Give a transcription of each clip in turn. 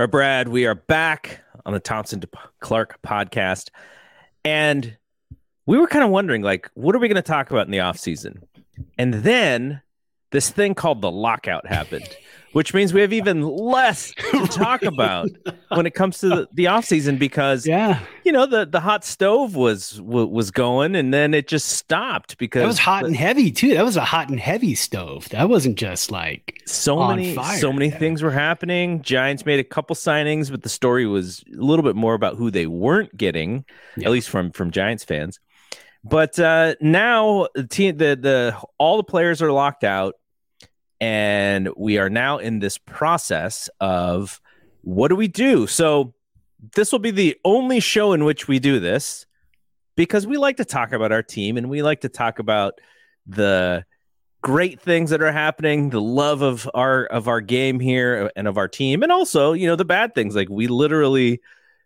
All right, Brad, we are back on the Thompson Clark podcast. And we were kind of wondering, like, what are we going to talk about in the off season? And then this thing called the lockout happened which means we have even less to talk about when it comes to the, the off season because yeah you know the the hot stove was was going and then it just stopped because it was hot the, and heavy too that was a hot and heavy stove that wasn't just like so many fire. so many yeah. things were happening giants made a couple signings but the story was a little bit more about who they weren't getting yeah. at least from from giants fans but uh now the team the the all the players are locked out and we are now in this process of what do we do? So, this will be the only show in which we do this because we like to talk about our team and we like to talk about the great things that are happening, the love of our of our game here and of our team, and also, you know, the bad things. Like we literally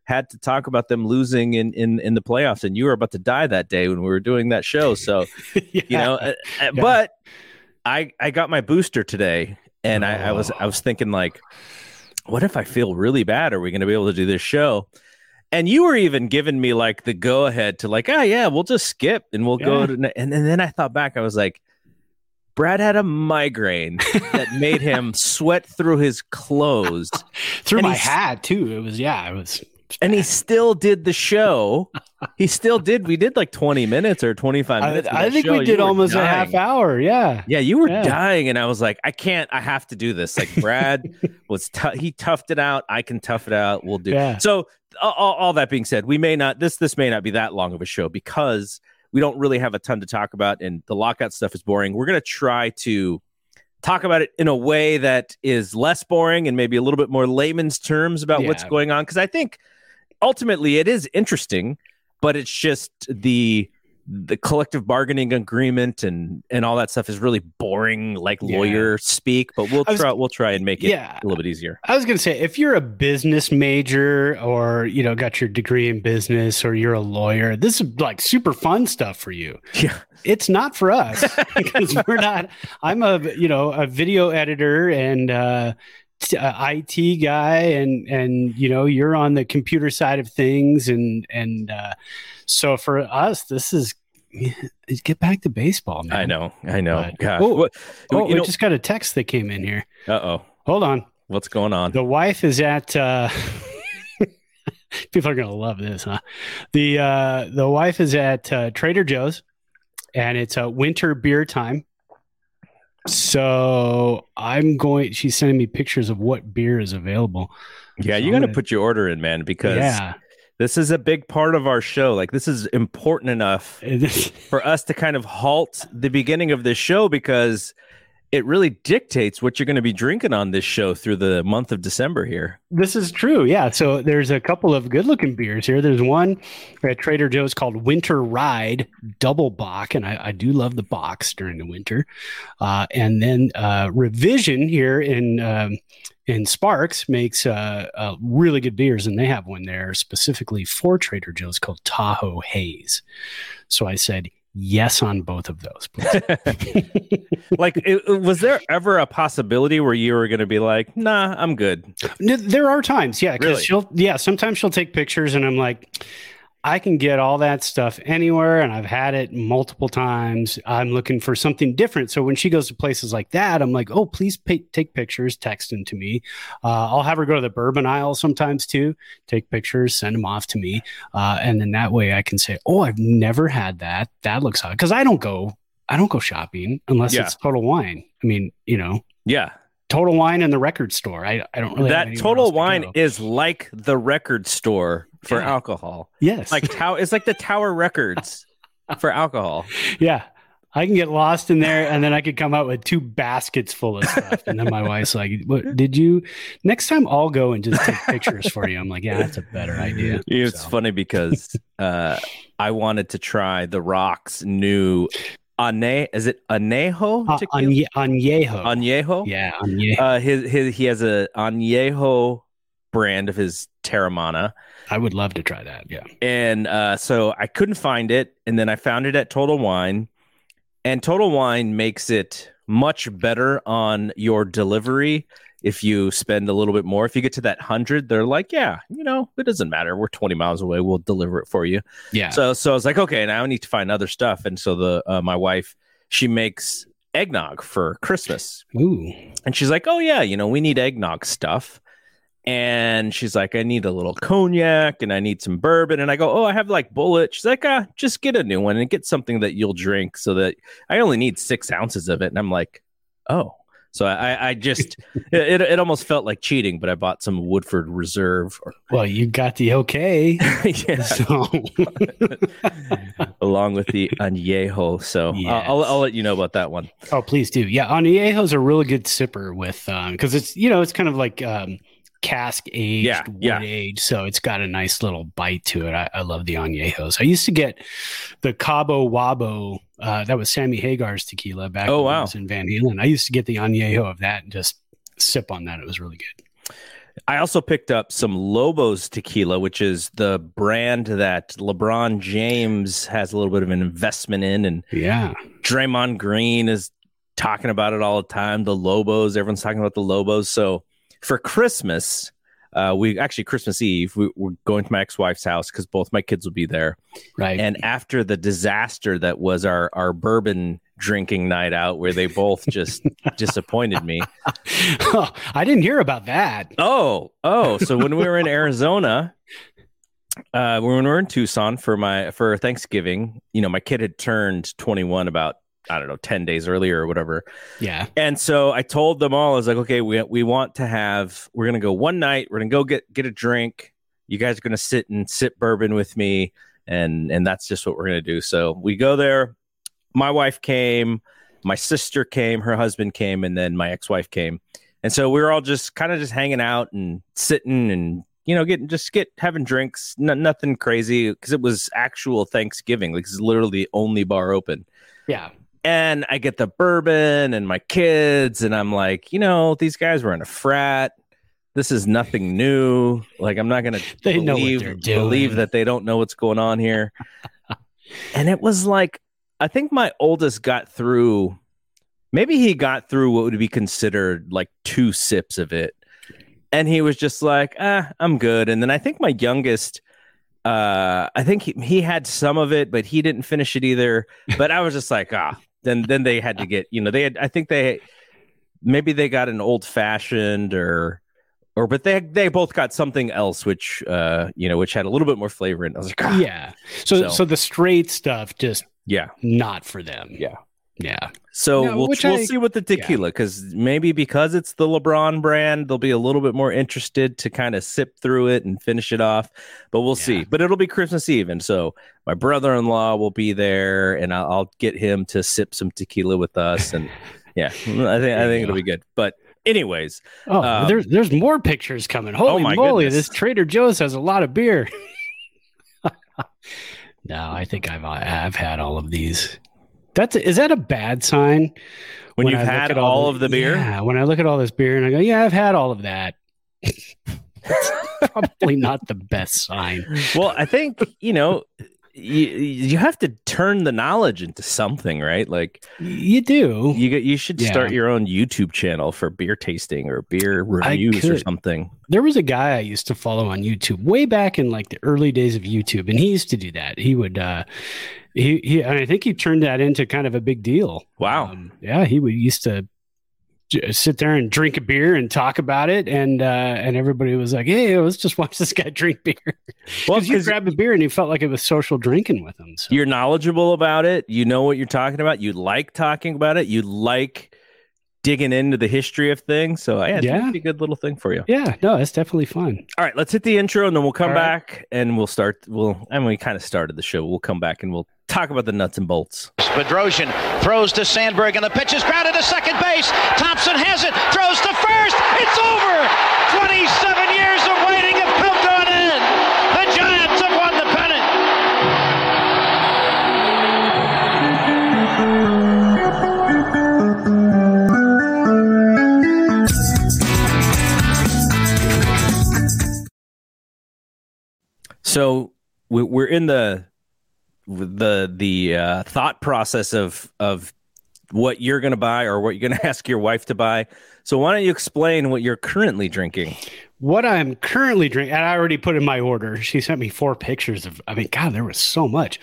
had to talk about them losing in in in the playoffs, and you were about to die that day when we were doing that show. So, yeah. you know, uh, uh, yeah. but I I got my booster today, and oh. I, I was I was oh. thinking like, what if I feel really bad? Are we going to be able to do this show? And you were even giving me like the go ahead to like, oh yeah, we'll just skip and we'll yeah. go to. And, and then I thought back, I was like, Brad had a migraine that made him sweat through his clothes, through my hat too. It was yeah, it was and he still did the show. he still did. We did like 20 minutes or 25 minutes. I, I think show. we did almost a half hour. Yeah. Yeah. You were yeah. dying. And I was like, I can't, I have to do this. Like Brad was, t- he toughed it out. I can tough it out. We'll do. Yeah. So all, all that being said, we may not, this, this may not be that long of a show because we don't really have a ton to talk about and the lockout stuff is boring. We're going to try to, talk about it in a way that is less boring and maybe a little bit more layman's terms about yeah. what's going on because i think ultimately it is interesting, but it's just the the collective bargaining agreement and and all that stuff is really boring like yeah. lawyer speak but we'll was, try we'll try and make it yeah, a little bit easier. I was going to say if you're a business major or you know got your degree in business or you're a lawyer this is like super fun stuff for you. Yeah. It's not for us because we're not i'm a you know a video editor and uh uh, IT guy, and and you know you're on the computer side of things, and and uh, so for us, this is get back to baseball. Man. I know, I know. But, oh, what, oh we know, just got a text that came in here. Uh oh. Hold on. What's going on? The wife is at. Uh, people are gonna love this, huh? The uh, the wife is at uh, Trader Joe's, and it's a winter beer time so I'm going. She's sending me pictures of what beer is available. Yeah, so you got to put your order in, man, because yeah. this is a big part of our show. Like this is important enough for us to kind of halt the beginning of this show because it really dictates what you're going to be drinking on this show through the month of December here. This is true. Yeah. So there's a couple of good looking beers here. There's one at Trader Joe's called Winter Ride Double Bock. And I, I do love the box during the winter. Uh, and then uh, Revision here in. Um, in Sparks makes uh, uh, really good beers, and they have one there specifically for Trader Joe's called Tahoe Haze. So I said, yes on both of those. like, it, was there ever a possibility where you were going to be like, "Nah, I'm good"? There are times, yeah, because really? she'll, yeah, sometimes she'll take pictures, and I'm like, I can get all that stuff anywhere, and I've had it multiple times. I'm looking for something different. So when she goes to places like that, I'm like, oh, please pay, take pictures, text them to me. Uh, I'll have her go to the bourbon aisle sometimes too, take pictures, send them off to me, uh, and then that way I can say, oh, I've never had that. That looks hot because I don't go, I don't go shopping unless yeah. it's Total Wine. I mean, you know, yeah, Total Wine and the record store. I, I don't really know. that Total Wine is like the record store for yeah. alcohol. Yes. Like Tower it's like the Tower Records for alcohol. Yeah. I can get lost in there and then I could come out with two baskets full of stuff. And then my wife's like, What did you next time I'll go and just take pictures for you? I'm like, Yeah, that's a better idea. It's so. funny because uh, I wanted to try the Rock's new Ane, is it Anejo? Uh, Añejo. Añejo? Yeah, Añejo. Uh, his, his, he has a Añejo brand of his Teremana. I would love to try that. Yeah. And uh, so I couldn't find it. And then I found it at Total Wine. And Total Wine makes it much better on your delivery if you spend a little bit more. If you get to that hundred, they're like, yeah, you know, it doesn't matter. We're 20 miles away. We'll deliver it for you. Yeah. So, so I was like, okay, now I need to find other stuff. And so the, uh, my wife, she makes eggnog for Christmas. Ooh. And she's like, oh yeah, you know, we need eggnog stuff. And she's like, I need a little cognac and I need some bourbon. And I go, Oh, I have like Bulleit. She's like, Ah, just get a new one and get something that you'll drink so that I only need six ounces of it. And I'm like, Oh, so I, I just it, it almost felt like cheating, but I bought some Woodford Reserve. well, you got the okay, yeah. Along with the añejo. So yes. I'll, I'll, I'll let you know about that one. Oh, please do. Yeah, añejo is a really good sipper with um because it's you know it's kind of like um cask aged, yeah, wood yeah. aged. So it's got a nice little bite to it. I, I love the añejos. I used to get the Cabo Wabo. Uh, that was Sammy Hagar's tequila back oh, wow. in Van Halen. I used to get the añejo of that and just sip on that. It was really good. I also picked up some Lobos tequila, which is the brand that LeBron James has a little bit of an investment in. And yeah, Draymond Green is talking about it all the time. The Lobos, everyone's talking about the Lobos. So for Christmas, uh, we actually Christmas Eve we, were going to my ex-wife's house because both my kids will be there. Right. And after the disaster that was our our bourbon drinking night out, where they both just disappointed me. Oh, I didn't hear about that. Oh, oh. So when we were in Arizona, uh, when we were in Tucson for my for Thanksgiving, you know, my kid had turned 21 about I don't know, 10 days earlier or whatever. Yeah. And so I told them all, I was like, okay, we, we want to have, we're going to go one night. We're going to go get, get a drink. You guys are going to sit and sip bourbon with me. And, and that's just what we're going to do. So we go there. My wife came, my sister came, her husband came, and then my ex-wife came. And so we were all just kind of just hanging out and sitting and, you know, getting, just get having drinks, n- nothing crazy. Cause it was actual Thanksgiving. Like it's literally the only bar open. Yeah and I get the bourbon and my kids, and I'm like, you know, these guys were in a frat. This is nothing new. Like, I'm not gonna believe, believe that they don't know what's going on here. and it was like, I think my oldest got through. Maybe he got through what would be considered like two sips of it, and he was just like, "Ah, I'm good." And then I think my youngest uh i think he, he had some of it but he didn't finish it either but i was just like ah then then they had to get you know they had I think they maybe they got an old fashioned or or but they they both got something else which uh you know which had a little bit more flavor in it. I was like ah. yeah so, so so the straight stuff just yeah not for them yeah yeah. So we'll, we'll I, see with the tequila because yeah. maybe because it's the LeBron brand, they'll be a little bit more interested to kind of sip through it and finish it off. But we'll yeah. see. But it'll be Christmas Eve, and so my brother-in-law will be there, and I'll, I'll get him to sip some tequila with us. And yeah, I think I think it'll be good. But anyways, oh, um, there's there's more pictures coming. Holy oh moly! Goodness. This Trader Joe's has a lot of beer. no, I think I've I've had all of these. That's a, is that a bad sign? When, when you've had all, all the, of the beer? Yeah, when I look at all this beer and I go, yeah, I've had all of that. probably not the best sign. Well, I think, you know, you, you have to turn the knowledge into something, right? Like you do. You get you should yeah. start your own YouTube channel for beer tasting or beer reviews or something. There was a guy I used to follow on YouTube way back in like the early days of YouTube, and he used to do that. He would uh he, he I think he turned that into kind of a big deal. Wow. Um, yeah, he would used to sit there and drink a beer and talk about it, and uh, and everybody was like, "Hey, let's just watch this guy drink beer." Well, you grabbed a beer and you felt like it was social drinking with him. So. You're knowledgeable about it. You know what you're talking about. You like talking about it. You like digging into the history of things. So yeah, yeah. a good little thing for you. Yeah, no, it's definitely fun. All right, let's hit the intro and then we'll come All back right. and we'll start. We'll I mean we kind of started the show. We'll come back and we'll talk about the nuts and bolts. Bedrosian throws to Sandberg and the pitch is grounded to second base. Thompson has it, throws to first. It's over. 27 years of waiting have come to an end. The Giants have won the pennant. So we're in the the the uh, thought process of of what you're going to buy or what you're going to ask your wife to buy. So why don't you explain what you're currently drinking? What I'm currently drinking, and I already put in my order. She sent me four pictures of. I mean, God, there was so much.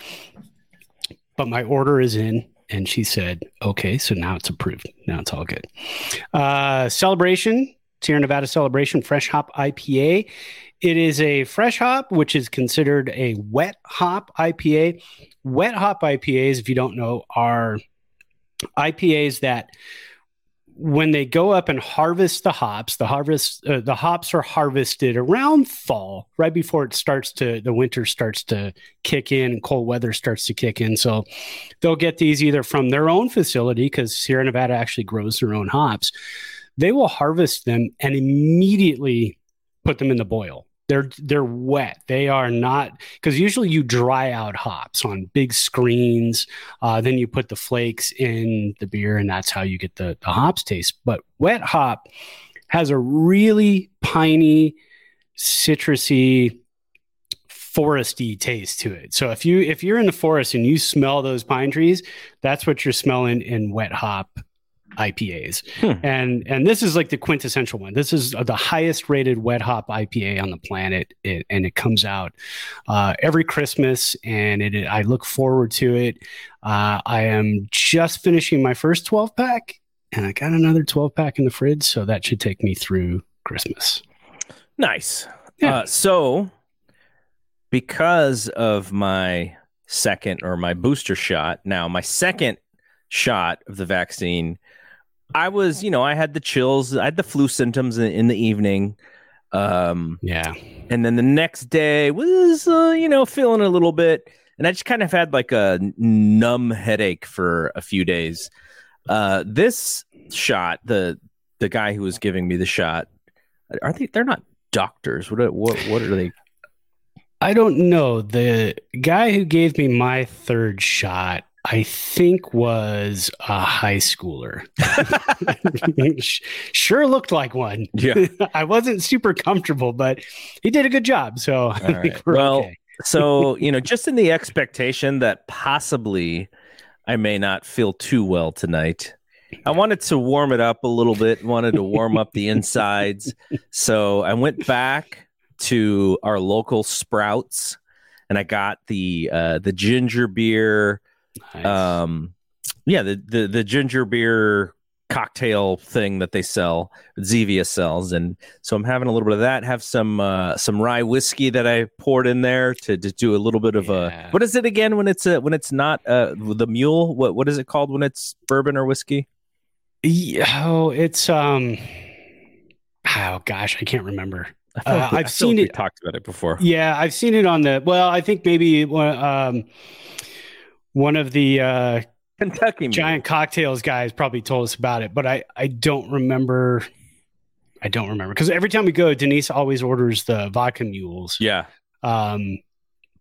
But my order is in, and she said, "Okay, so now it's approved. Now it's all good." Uh, celebration, Sierra Nevada Celebration Fresh Hop IPA. It is a fresh hop, which is considered a wet hop IPA. Wet hop IPAs, if you don't know, are IPAs that when they go up and harvest the hops, the harvest uh, the hops are harvested around fall, right before it starts to the winter starts to kick in and cold weather starts to kick in. So they'll get these either from their own facility because Sierra Nevada actually grows their own hops. They will harvest them and immediately put them in the boil. They're they're wet. They are not because usually you dry out hops on big screens. Uh, then you put the flakes in the beer, and that's how you get the, the hops taste. But wet hop has a really piney, citrusy, foresty taste to it. So if you if you're in the forest and you smell those pine trees, that's what you're smelling in wet hop IPAs. Hmm. And and this is like the quintessential one. This is the highest rated wet hop IPA on the planet, it, and it comes out uh, every Christmas, and it, I look forward to it. Uh, I am just finishing my first 12 pack, and I got another 12 pack in the fridge, so that should take me through Christmas. Nice. Yeah. Uh, so, because of my second or my booster shot, now my second shot of the vaccine I was, you know, I had the chills, I had the flu symptoms in, in the evening. Um, yeah. And then the next day was, uh, you know, feeling a little bit. And I just kind of had like a numb headache for a few days. Uh, this shot, the the guy who was giving me the shot, are they? They're not doctors. What what what are they? I don't know. The guy who gave me my third shot I think was a high schooler. sure looked like one. Yeah. I wasn't super comfortable, but he did a good job. So right. well, okay. so, you know, just in the expectation that possibly I may not feel too well tonight. I wanted to warm it up a little bit, wanted to warm up the insides. So I went back to our local Sprouts and I got the uh, the ginger beer Nice. Um, yeah, the, the the ginger beer cocktail thing that they sell, Zevia sells, and so I'm having a little bit of that. Have some uh, some rye whiskey that I poured in there to, to do a little bit of yeah. a what is it again when it's a, when it's not uh, the mule? What what is it called when it's bourbon or whiskey? Yeah, oh, it's um, oh gosh, I can't remember. Uh, I've seen it. Talked about it before. Yeah, I've seen it on the. Well, I think maybe um one of the uh, Kentucky giant cocktails guys probably told us about it, but I I don't remember. I don't remember because every time we go, Denise always orders the vodka mules. Yeah. Um,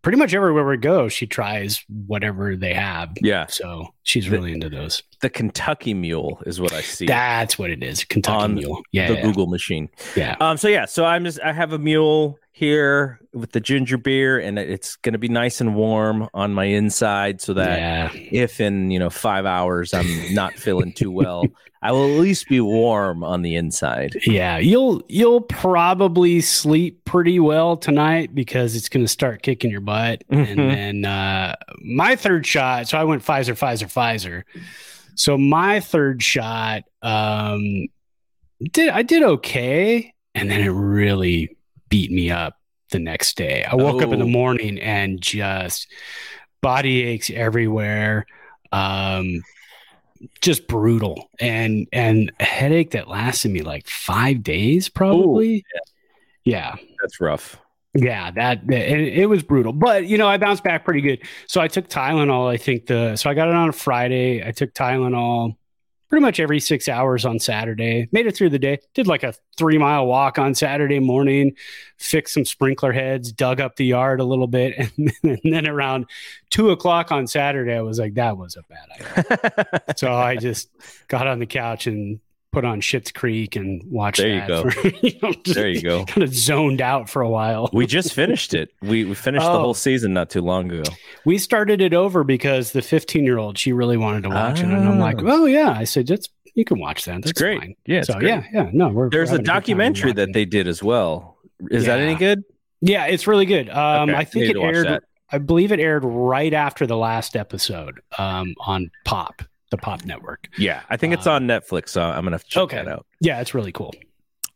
pretty much everywhere we go, she tries whatever they have. Yeah. So she's really into those. The Kentucky Mule is what I see. That's what it is. Kentucky on Mule. Yeah. The yeah. Google machine. Yeah. Um. So yeah. So I'm just I have a mule here with the ginger beer, and it's going to be nice and warm on my inside, so that yeah. if in you know five hours I'm not feeling too well, I will at least be warm on the inside. Yeah, you'll you'll probably sleep pretty well tonight because it's going to start kicking your butt. Mm-hmm. And then uh, my third shot, so I went Pfizer, Pfizer, Pfizer. So my third shot, um, did I did okay, and then it really beat me up the next day. I woke oh. up in the oh. morning and just body aches everywhere. Um, just brutal and and a headache that lasted me like five days probably. Ooh, yeah. yeah. That's rough. Yeah, that and it was brutal, but you know I bounced back pretty good. So I took Tylenol. I think the so I got it on a Friday. I took Tylenol pretty much every six hours on Saturday. Made it through the day. Did like a three mile walk on Saturday morning, fixed some sprinkler heads, dug up the yard a little bit. And, and then around two o'clock on Saturday, I was like, that was a bad idea. so I just got on the couch and put on Schitt's Creek and watch. There you go. For, you know, there you go. Kind of zoned out for a while. we just finished it. We we finished oh. the whole season not too long ago. We started it over because the 15 year old she really wanted to watch it, and I'm like, oh yeah. I said, that's you can watch that. That's it's great. Fine. Yeah. So great. yeah, yeah. No, there's a documentary that they did as well. Is yeah. that any good? Yeah, it's really good. Um, okay. I think it aired. I believe it aired right after the last episode um, on Pop the Pop Network. Yeah, I think it's uh, on Netflix. So I'm gonna check okay. that out. Yeah, it's really cool.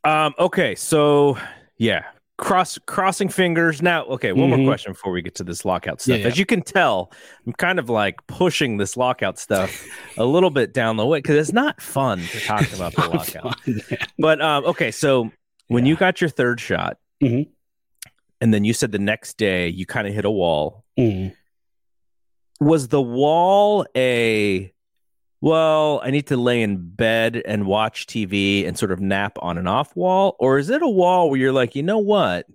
Um. Okay. So yeah, cross crossing fingers. Now, okay. One mm-hmm. more question before we get to this lockout stuff. Yeah, yeah. As you can tell, I'm kind of like pushing this lockout stuff a little bit down the way because it's not fun to talk about the lockout. Fun, but um. Okay. So when yeah. you got your third shot. Mm-hmm. And then you said the next day you kind of hit a wall. Mm. Was the wall a well, I need to lay in bed and watch TV and sort of nap on and off wall? Or is it a wall where you're like, you know what?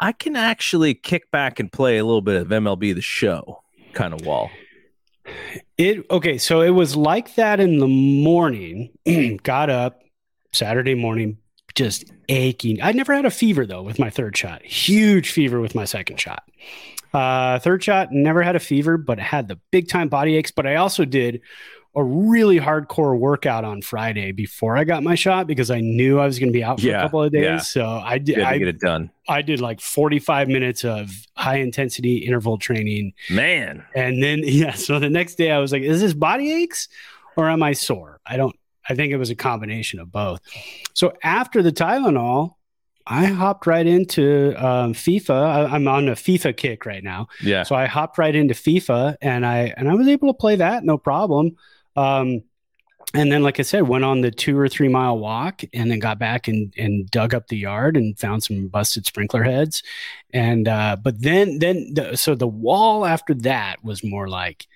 I can actually kick back and play a little bit of MLB the show kind of wall. It okay, so it was like that in the morning. got up Saturday morning, just aching. I never had a fever though with my third shot. Huge fever with my second shot. Uh, third shot, never had a fever, but had the big time body aches. But I also did a really hardcore workout on Friday before I got my shot because I knew I was going to be out for yeah, a couple of days. Yeah. So I did. I get it done. I did like 45 minutes of high intensity interval training. Man. And then yeah, so the next day I was like, is this body aches or am I sore? I don't. I think it was a combination of both. So after the Tylenol, I hopped right into um, FIFA. I, am on a FIFA kick right now. Yeah. So I hopped right into FIFA, and I and I was able to play that no problem. Um, and then, like I said, went on the two or three mile walk, and then got back and and dug up the yard and found some busted sprinkler heads. And uh, but then then the, so the wall after that was more like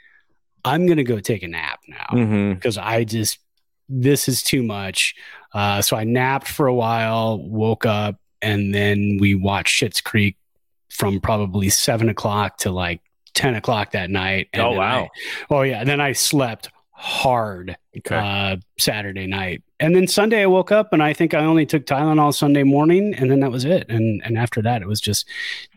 I'm gonna go take a nap now because mm-hmm. I just this is too much. Uh, so I napped for a while, woke up, and then we watched Schitt's Creek from probably seven o'clock to like 10 o'clock that night. oh, wow. I, oh, yeah. Then I slept hard okay. uh, Saturday night. And then Sunday I woke up and I think I only took Tylenol Sunday morning and then that was it. And and after that it was just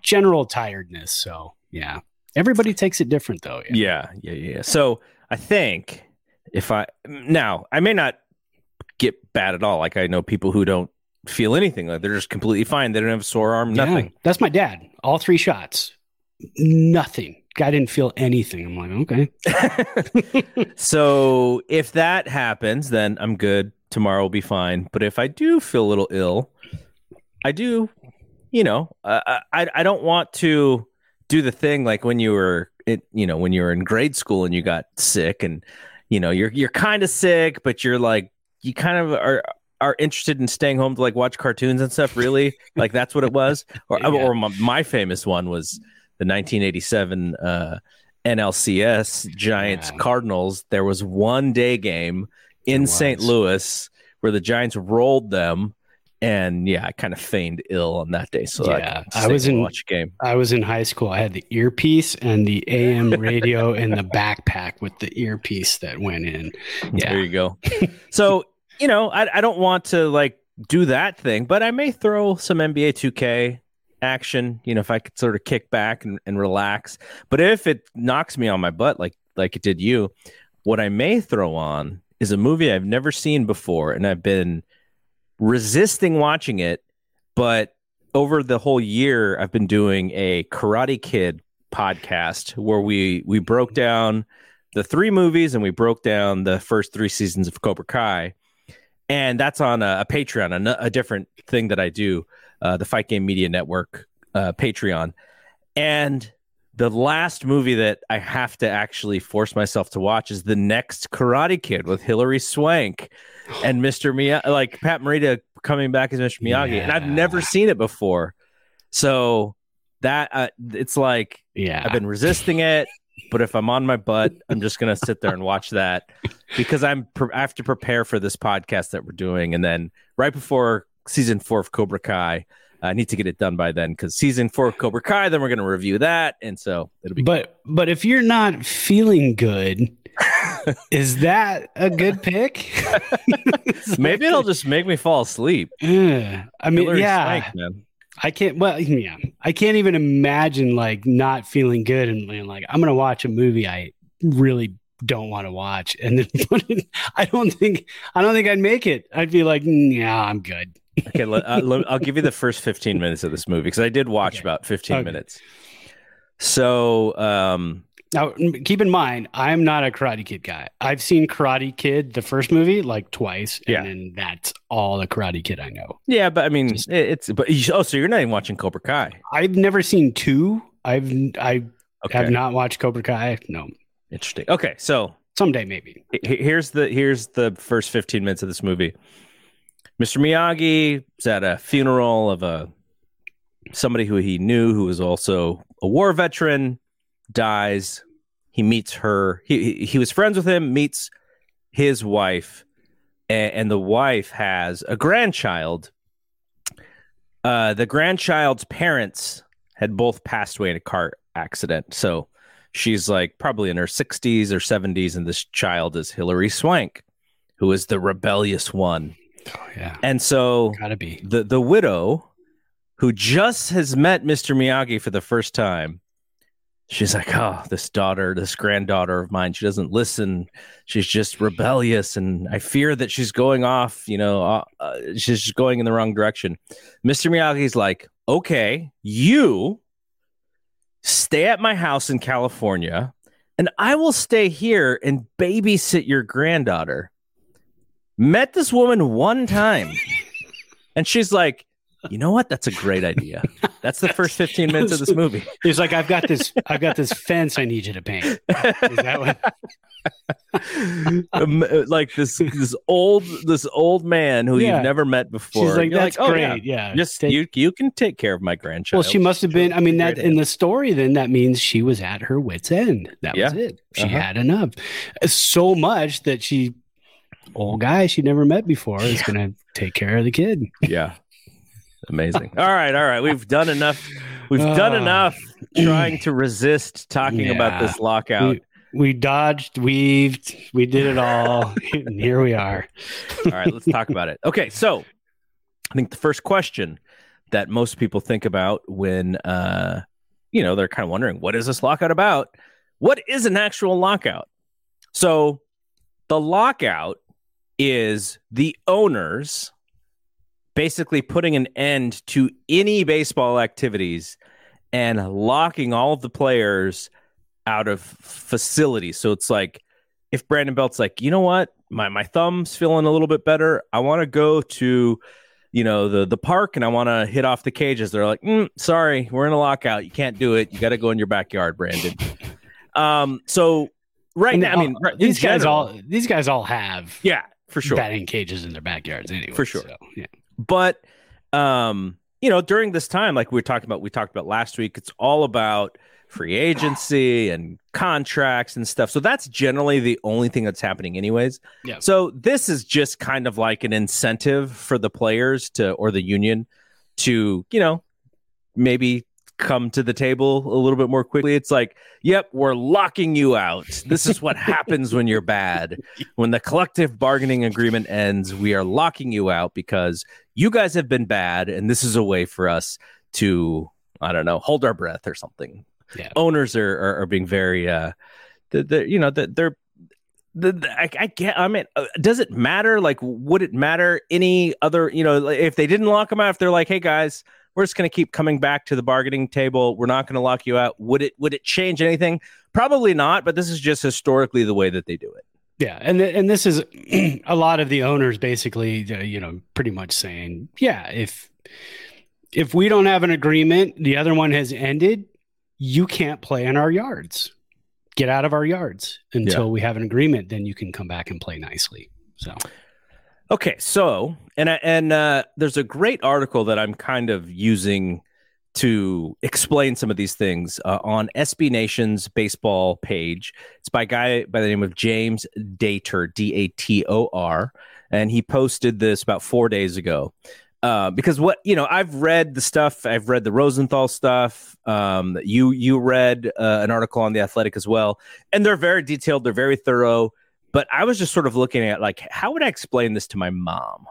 general tiredness. So yeah. Everybody takes it different though. Yeah. yeah, yeah, yeah. So I think if I now I may not get bad at all. Like I know people who don't feel anything. Like they're just completely fine. They don't have a sore arm, nothing. Yeah, that's my dad. All three shots. Nothing. Guy didn't feel anything. I'm like, okay. so if that happens, then I'm good. Tomorrow will be fine. But if I do feel a little ill, I do, you know, uh, I I don't want to do the thing like when you were it, you know, when you were in grade school and you got sick and you know, you're you're kind of sick, but you're like you kind of are are interested in staying home to like watch cartoons and stuff. Really, like that's what it was. Or yeah. or my, my, famous one was the 1987 uh, NLCS Giants yeah. Cardinals. There was one day game in St. Louis where the Giants rolled them and yeah, I kind of feigned ill on that day. So yeah, I, I was in watch a game. I was in high school. I had the earpiece and the AM radio in the backpack with the earpiece that went in. Yeah, there you go. so you know, I, I don't want to like do that thing, but I may throw some NBA 2K action. You know, if I could sort of kick back and, and relax. But if it knocks me on my butt like like it did you, what I may throw on is a movie I've never seen before, and I've been resisting watching it, but over the whole year I've been doing a Karate Kid podcast where we we broke down the three movies and we broke down the first three seasons of Cobra Kai, and that's on a, a Patreon, a, a, different thing that I do, uh, the Fight Game Media Network uh, Patreon, and the last movie that I have to actually force myself to watch is the next Karate Kid with Hilary Swank and Mr. Miyagi, like Pat Morita coming back as Mr. Miyagi, yeah. and I've never seen it before. So that uh, it's like, yeah, I've been resisting it, but if I'm on my butt, I'm just gonna sit there and watch that because I'm pre- I have to prepare for this podcast that we're doing, and then right before season four of Cobra Kai, I need to get it done by then because season four of Cobra Kai, then we're going to review that, and so it'll be. But but if you're not feeling good, Is that a good pick? Maybe it'll just make me fall asleep. I mean, Hilary yeah, Swank, man. I can't. Well, yeah, I can't even imagine like not feeling good and, and like I'm gonna watch a movie I really don't want to watch, and then I don't think I don't think I'd make it. I'd be like, mm, yeah, I'm good. Okay, let, uh, let, I'll give you the first 15 minutes of this movie because I did watch okay. about 15 okay. minutes. So, um, now, keep in mind, I'm not a Karate Kid guy. I've seen Karate Kid, the first movie, like twice, and then that's all the Karate Kid I know. Yeah, but I mean, Just, it's but oh, so you're not even watching Cobra Kai? I've never seen two. I've I okay. have not watched Cobra Kai. No. Interesting. Okay, so someday maybe. Here's the here's the first 15 minutes of this movie. Mr. Miyagi is at a funeral of a somebody who he knew who was also a war veteran dies. He meets her. He he was friends with him. Meets his wife, and, and the wife has a grandchild. Uh, the grandchild's parents had both passed away in a car accident, so she's like probably in her 60s or 70s, and this child is Hilary Swank, who is the rebellious one. Oh, yeah. And so gotta be the the widow who just has met Mr. Miyagi for the first time she's like, oh, this daughter, this granddaughter of mine, she doesn't listen. She's just rebellious, and I fear that she's going off. You know, uh, uh, she's just going in the wrong direction. Mister Miyagi's like, okay, you stay at my house in California, and I will stay here and babysit your granddaughter. Met this woman one time, and she's like, you know what? That's a great idea. That's the first 15 minutes of this movie. He's like, I've got this, I've got this fence I need you to paint. Is that what? Um, like this this old this old man who yeah. you've never met before. She's like, that's like, oh, great. Yeah. yeah. Just take... you you can take care of my grandchild. Well, she must have been, I mean, that in the story, then that means she was at her wits' end. That yeah. was it. She uh-huh. had enough. So much that she old guy she never met before is gonna take care of the kid. Yeah. Amazing. all right, all right. We've done enough. We've uh, done enough trying to resist talking yeah, about this lockout. We, we dodged, weaved, we did it all. and here we are. all right, let's talk about it. Okay, so I think the first question that most people think about when uh you know, they're kind of wondering what is this lockout about? What is an actual lockout? So the lockout is the owners basically putting an end to any baseball activities and locking all of the players out of facilities. So it's like if Brandon Belt's like, you know what, my my thumb's feeling a little bit better. I want to go to, you know, the the park and I want to hit off the cages. They're like, mm, sorry, we're in a lockout. You can't do it. You got to go in your backyard, Brandon. um. So right and now, I mean, these guys all these guys all have yeah for sure batting cages in their backyards anyway. For sure. So, yeah. But um, you know, during this time, like we were talking about, we talked about last week, it's all about free agency and contracts and stuff. So that's generally the only thing that's happening, anyways. Yeah. So this is just kind of like an incentive for the players to or the union to, you know, maybe come to the table a little bit more quickly. It's like, yep, we're locking you out. This is what happens when you're bad. When the collective bargaining agreement ends, we are locking you out because you guys have been bad, and this is a way for us to, I don't know, hold our breath or something. Yeah. Owners are, are, are being very, uh, the, the, you know, that they're the, the, I, I get. I mean, uh, does it matter? Like, would it matter any other? You know, if they didn't lock them out, if they're like, "Hey guys, we're just going to keep coming back to the bargaining table. We're not going to lock you out. Would it would it change anything? Probably not, but this is just historically the way that they do it. Yeah, and th- and this is a lot of the owners basically, uh, you know, pretty much saying, yeah, if if we don't have an agreement, the other one has ended, you can't play in our yards. Get out of our yards until yeah. we have an agreement. Then you can come back and play nicely. So Okay, so and and uh, there's a great article that I'm kind of using to explain some of these things uh, on SB Nation's baseball page. It's by a guy by the name of James Dator, D A T O R, and he posted this about four days ago. uh, because what you know, I've read the stuff. I've read the Rosenthal stuff. Um, you you read uh, an article on the Athletic as well, and they're very detailed. They're very thorough. But I was just sort of looking at like, how would I explain this to my mom?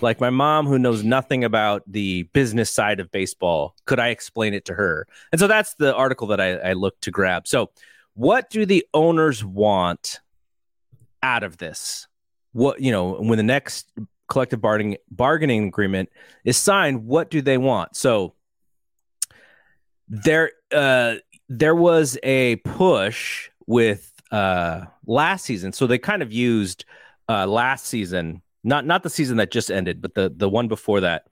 like my mom who knows nothing about the business side of baseball could i explain it to her? And so that's the article that i, I looked to grab. So what do the owners want out of this? What you know when the next collective bargaining bargaining agreement is signed what do they want? So there uh there was a push with uh last season so they kind of used uh last season not not the season that just ended, but the the one before that.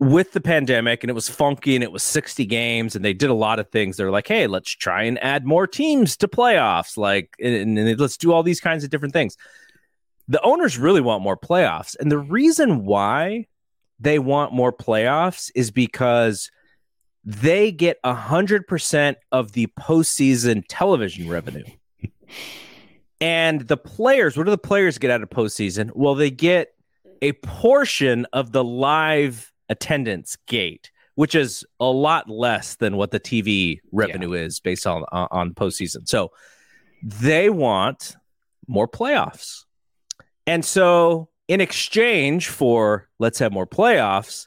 With the pandemic, and it was funky, and it was sixty games, and they did a lot of things. They're like, "Hey, let's try and add more teams to playoffs, like, and, and let's do all these kinds of different things." The owners really want more playoffs, and the reason why they want more playoffs is because they get a hundred percent of the postseason television revenue. And the players, what do the players get out of postseason? Well, they get a portion of the live attendance gate, which is a lot less than what the TV revenue yeah. is based on on postseason. So they want more playoffs. And so in exchange for let's have more playoffs,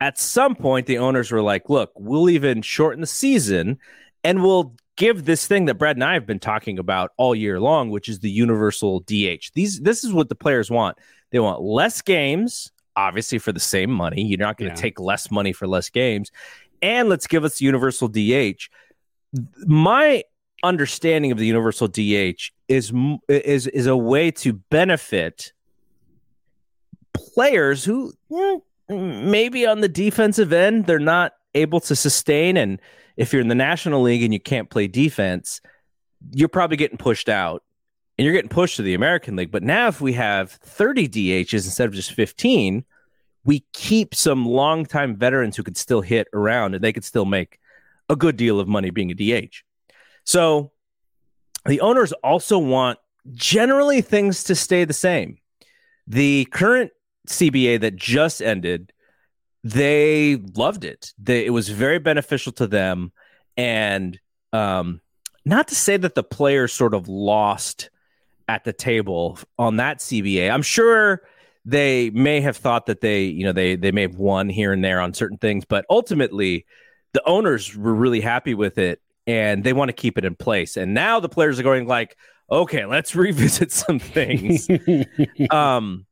at some point the owners were like, look, we'll even shorten the season and we'll give this thing that Brad and I have been talking about all year long, which is the universal DH. These this is what the players want. They want less games, obviously for the same money. You're not going to yeah. take less money for less games. And let's give us universal DH. My understanding of the universal DH is is is a way to benefit players who eh, maybe on the defensive end they're not able to sustain and if you're in the National League and you can't play defense, you're probably getting pushed out and you're getting pushed to the American League. But now, if we have 30 DHs instead of just 15, we keep some longtime veterans who could still hit around and they could still make a good deal of money being a DH. So the owners also want generally things to stay the same. The current CBA that just ended they loved it. They, it was very beneficial to them, and um, not to say that the players sort of lost at the table on that CBA. I'm sure they may have thought that they, you know, they they may have won here and there on certain things, but ultimately, the owners were really happy with it, and they want to keep it in place. And now the players are going like, okay, let's revisit some things. um,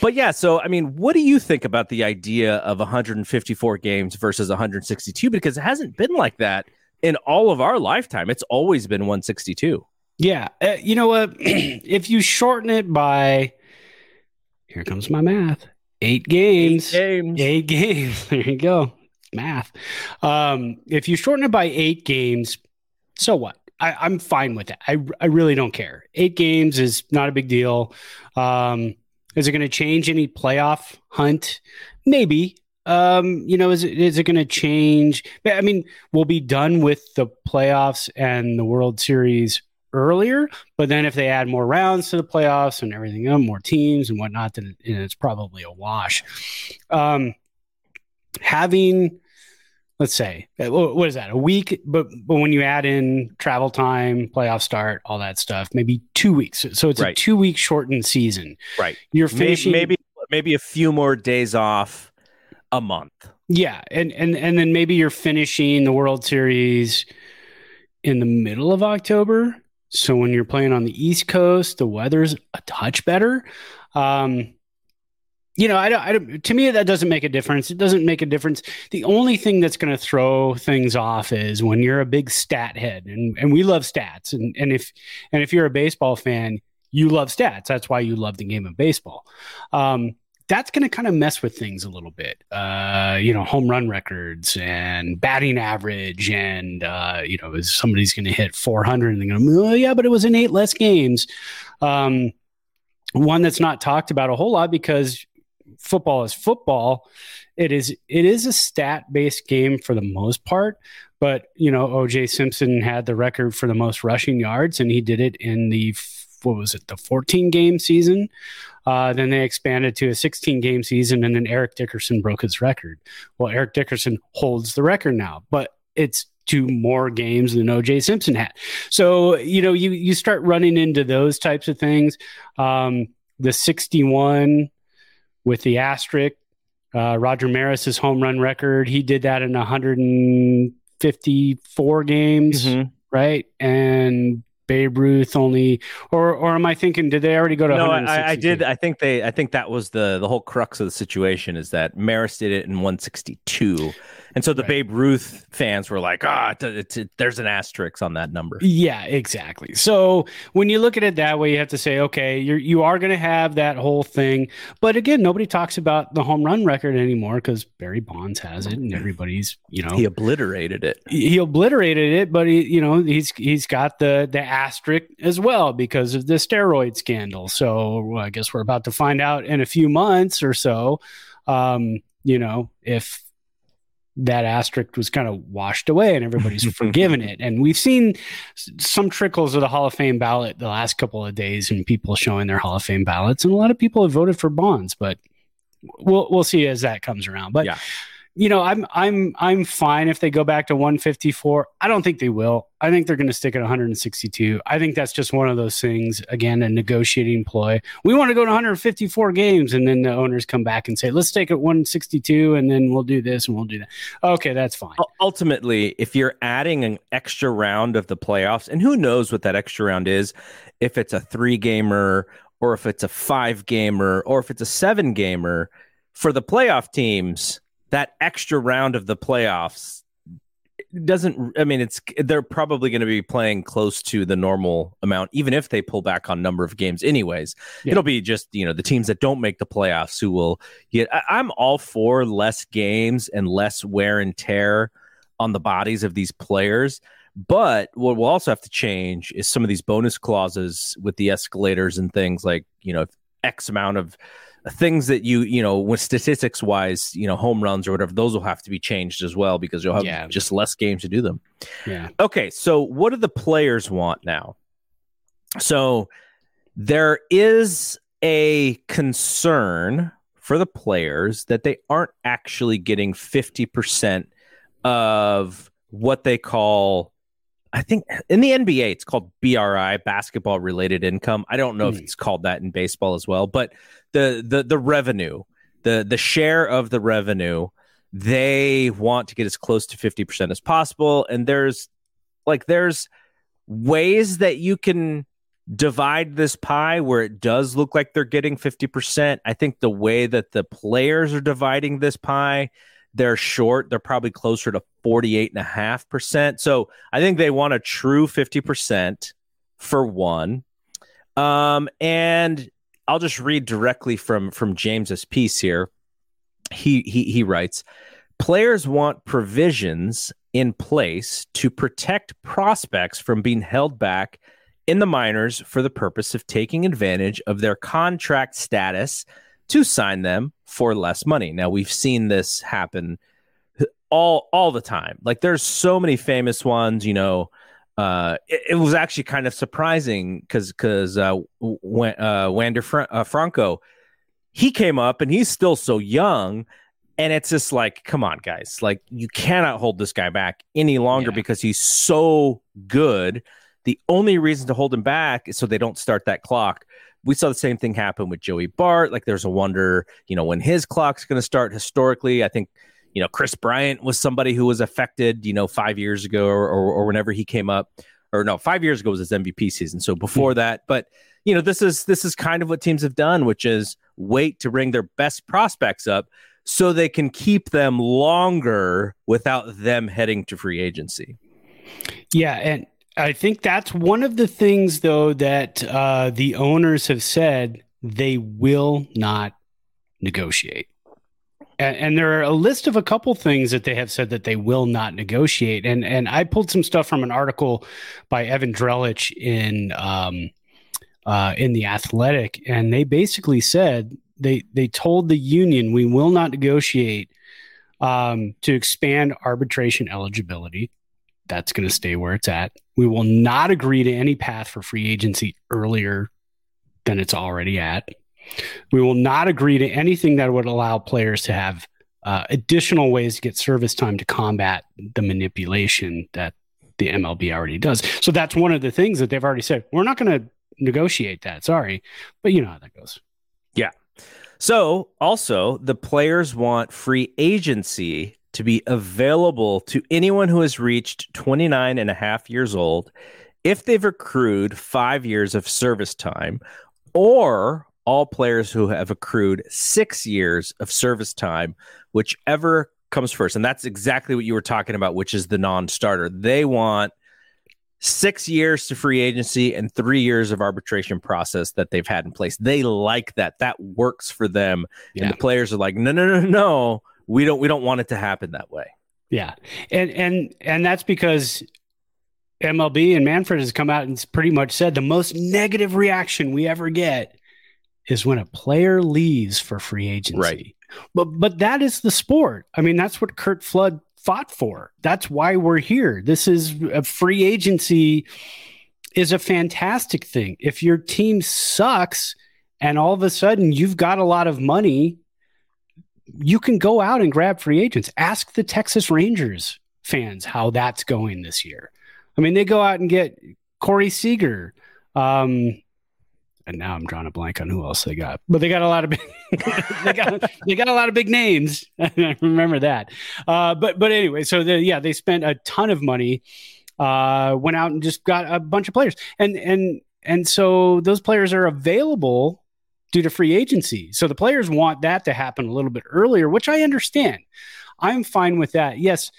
but yeah, so I mean, what do you think about the idea of 154 games versus 162? Because it hasn't been like that in all of our lifetime. It's always been 162. Yeah, uh, you know what? if you shorten it by, here comes my math, eight games, eight games, eight games. There you go, math. Um, if you shorten it by eight games, so what? I, am fine with that. I I really don't care. Eight games is not a big deal. Um, is it going to change any playoff hunt? Maybe. Um, you know, is it is it going to change? I mean, we'll be done with the playoffs and the World Series earlier, but then if they add more rounds to the playoffs and everything, more teams and whatnot, then it's probably a wash. Um, having let's say uh, what is that? A week but but when you add in travel time playoff start all that stuff maybe two weeks. So it's right. a two week shortened season. Right. You're finishing maybe, maybe maybe a few more days off a month. Yeah and and and then maybe you're finishing the world series in the middle of october. So when you're playing on the east coast the weather's a touch better. Um you know, I don't, I don't, to me, that doesn't make a difference. It doesn't make a difference. The only thing that's going to throw things off is when you're a big stat head and, and we love stats. And, and if, and if you're a baseball fan, you love stats. That's why you love the game of baseball. Um, that's going to kind of mess with things a little bit. Uh, you know, home run records and batting average, and uh, you know, somebody's going to hit 400 and they're going to, oh yeah, but it was in eight less games. Um, one that's not talked about a whole lot because football is football. It is it is a stat based game for the most part, but you know OJ Simpson had the record for the most rushing yards, and he did it in the what was it, the 14 game season. Uh, then they expanded to a 16 game season, and then Eric Dickerson broke his record. Well, Eric Dickerson holds the record now, but it's two more games than OJ Simpson had. So, you know, you, you start running into those types of things. Um, the 61 with the asterisk, uh, Roger Maris's home run record, he did that in 154 games, mm-hmm. right? And Babe Ruth only, or or am I thinking? Did they already go to? No, I, I, did. I think they. I think that was the the whole crux of the situation is that Maris did it in 162, and so the right. Babe Ruth fans were like, "Ah, oh, there's an asterisk on that number." Yeah, exactly. So when you look at it that way, you have to say, okay, you're you are going to have that whole thing. But again, nobody talks about the home run record anymore because Barry Bonds has it, and everybody's you know he obliterated it. He obliterated it, but he you know he's he's got the the asterisk as well because of the steroid scandal. So well, I guess we're about to find out in a few months or so. Um, you know if that asterisk was kind of washed away and everybody's forgiven it. And we've seen some trickles of the Hall of Fame ballot the last couple of days and people showing their Hall of Fame ballots. And a lot of people have voted for Bonds, but we'll we'll see as that comes around. But yeah you know, I'm I'm I'm fine if they go back to 154. I don't think they will. I think they're going to stick at 162. I think that's just one of those things. Again, a negotiating ploy. We want to go to 154 games, and then the owners come back and say, "Let's take it 162, and then we'll do this and we'll do that." Okay, that's fine. Ultimately, if you're adding an extra round of the playoffs, and who knows what that extra round is, if it's a three gamer or if it's a five gamer or if it's a seven gamer for the playoff teams that extra round of the playoffs doesn't i mean it's they're probably going to be playing close to the normal amount even if they pull back on number of games anyways yeah. it'll be just you know the teams that don't make the playoffs who will get I, i'm all for less games and less wear and tear on the bodies of these players but what we'll also have to change is some of these bonus clauses with the escalators and things like you know x amount of things that you you know with statistics wise you know home runs or whatever those will have to be changed as well because you'll have yeah. just less games to do them. Yeah. Okay so what do the players want now? So there is a concern for the players that they aren't actually getting 50% of what they call I think in the NBA it's called BRI, basketball related income. I don't know mm. if hmm. it's called that in baseball as well, but the the the revenue, the the share of the revenue, they want to get as close to 50% as possible and there's like there's ways that you can divide this pie where it does look like they're getting 50%. I think the way that the players are dividing this pie they're short. They're probably closer to 48.5%. So I think they want a true 50% for one. Um, and I'll just read directly from from James's piece here. He he he writes, players want provisions in place to protect prospects from being held back in the minors for the purpose of taking advantage of their contract status to sign them for less money. Now we've seen this happen all all the time. Like there's so many famous ones, you know. Uh, it, it was actually kind of surprising because because uh, when, uh, Wander Fra- uh, Franco, he came up and he's still so young, and it's just like, come on, guys, like you cannot hold this guy back any longer yeah. because he's so good. The only reason to hold him back is so they don't start that clock we saw the same thing happen with Joey Bart. Like there's a wonder, you know, when his clock's going to start historically. I think, you know, Kris Bryant was somebody who was affected, you know, five years ago or, or, or whenever he came up, or no, five years ago was his MVP season. So before that, but you know, this is this is kind of what teams have done, which is wait to bring their best prospects up so they can keep them longer without them heading to free agency. Yeah, and I think that's one of the things, though, that uh, the owners have said they will not negotiate. And, and, there are a list of a couple things that they have said that they will not negotiate. And and I pulled some stuff from an article by Evan Drellich in um, uh, in the Athletic, and they basically said they they told the union we will not negotiate um, to expand arbitration eligibility that's going to stay where it's at. We will not agree to any path for free agency earlier than it's already at. We will not agree to anything that would allow players to have uh, additional ways to get service time to combat the manipulation that the MLB already does. So that's one of the things that they've already said. We're not going to negotiate that. Sorry. But you know how that goes. Yeah. So also, the players want free agency to be available to anyone who has reached 29 and a half years old if they've accrued five years of service time or all players who have accrued six years of service time, whichever comes first. And that's exactly what you were talking about, which is the non starter. They want six years to free agency and three years of arbitration process that they've had in place. They like that. That works for them. Yeah. And the players are like, no, no, no, no. We don't we don't want it to happen that way. Yeah. And and and that's because MLB and Manfred has come out and pretty much said the most negative reaction we ever get is when a player leaves for free agency. Right. But but that is the sport. I mean, that's what Curt Flood fought for. That's why we're here. This is a free agency is a fantastic thing. If your team sucks and all of a sudden you've got a lot of money, you can go out and grab free agents. Ask the Texas Rangers fans how that's going this year. I mean, they go out and get Corey Seager. Um, and now I'm drawing a blank on who else they got, but they got a lot of big, they got they got a lot of big names. I remember that. Uh, but but anyway, so the, yeah, they spent a ton of money, uh, went out and just got a bunch of players, and and and so those players are available due to free agency. So the players want that to happen a little bit earlier, which I understand. I'm fine with that. Yes,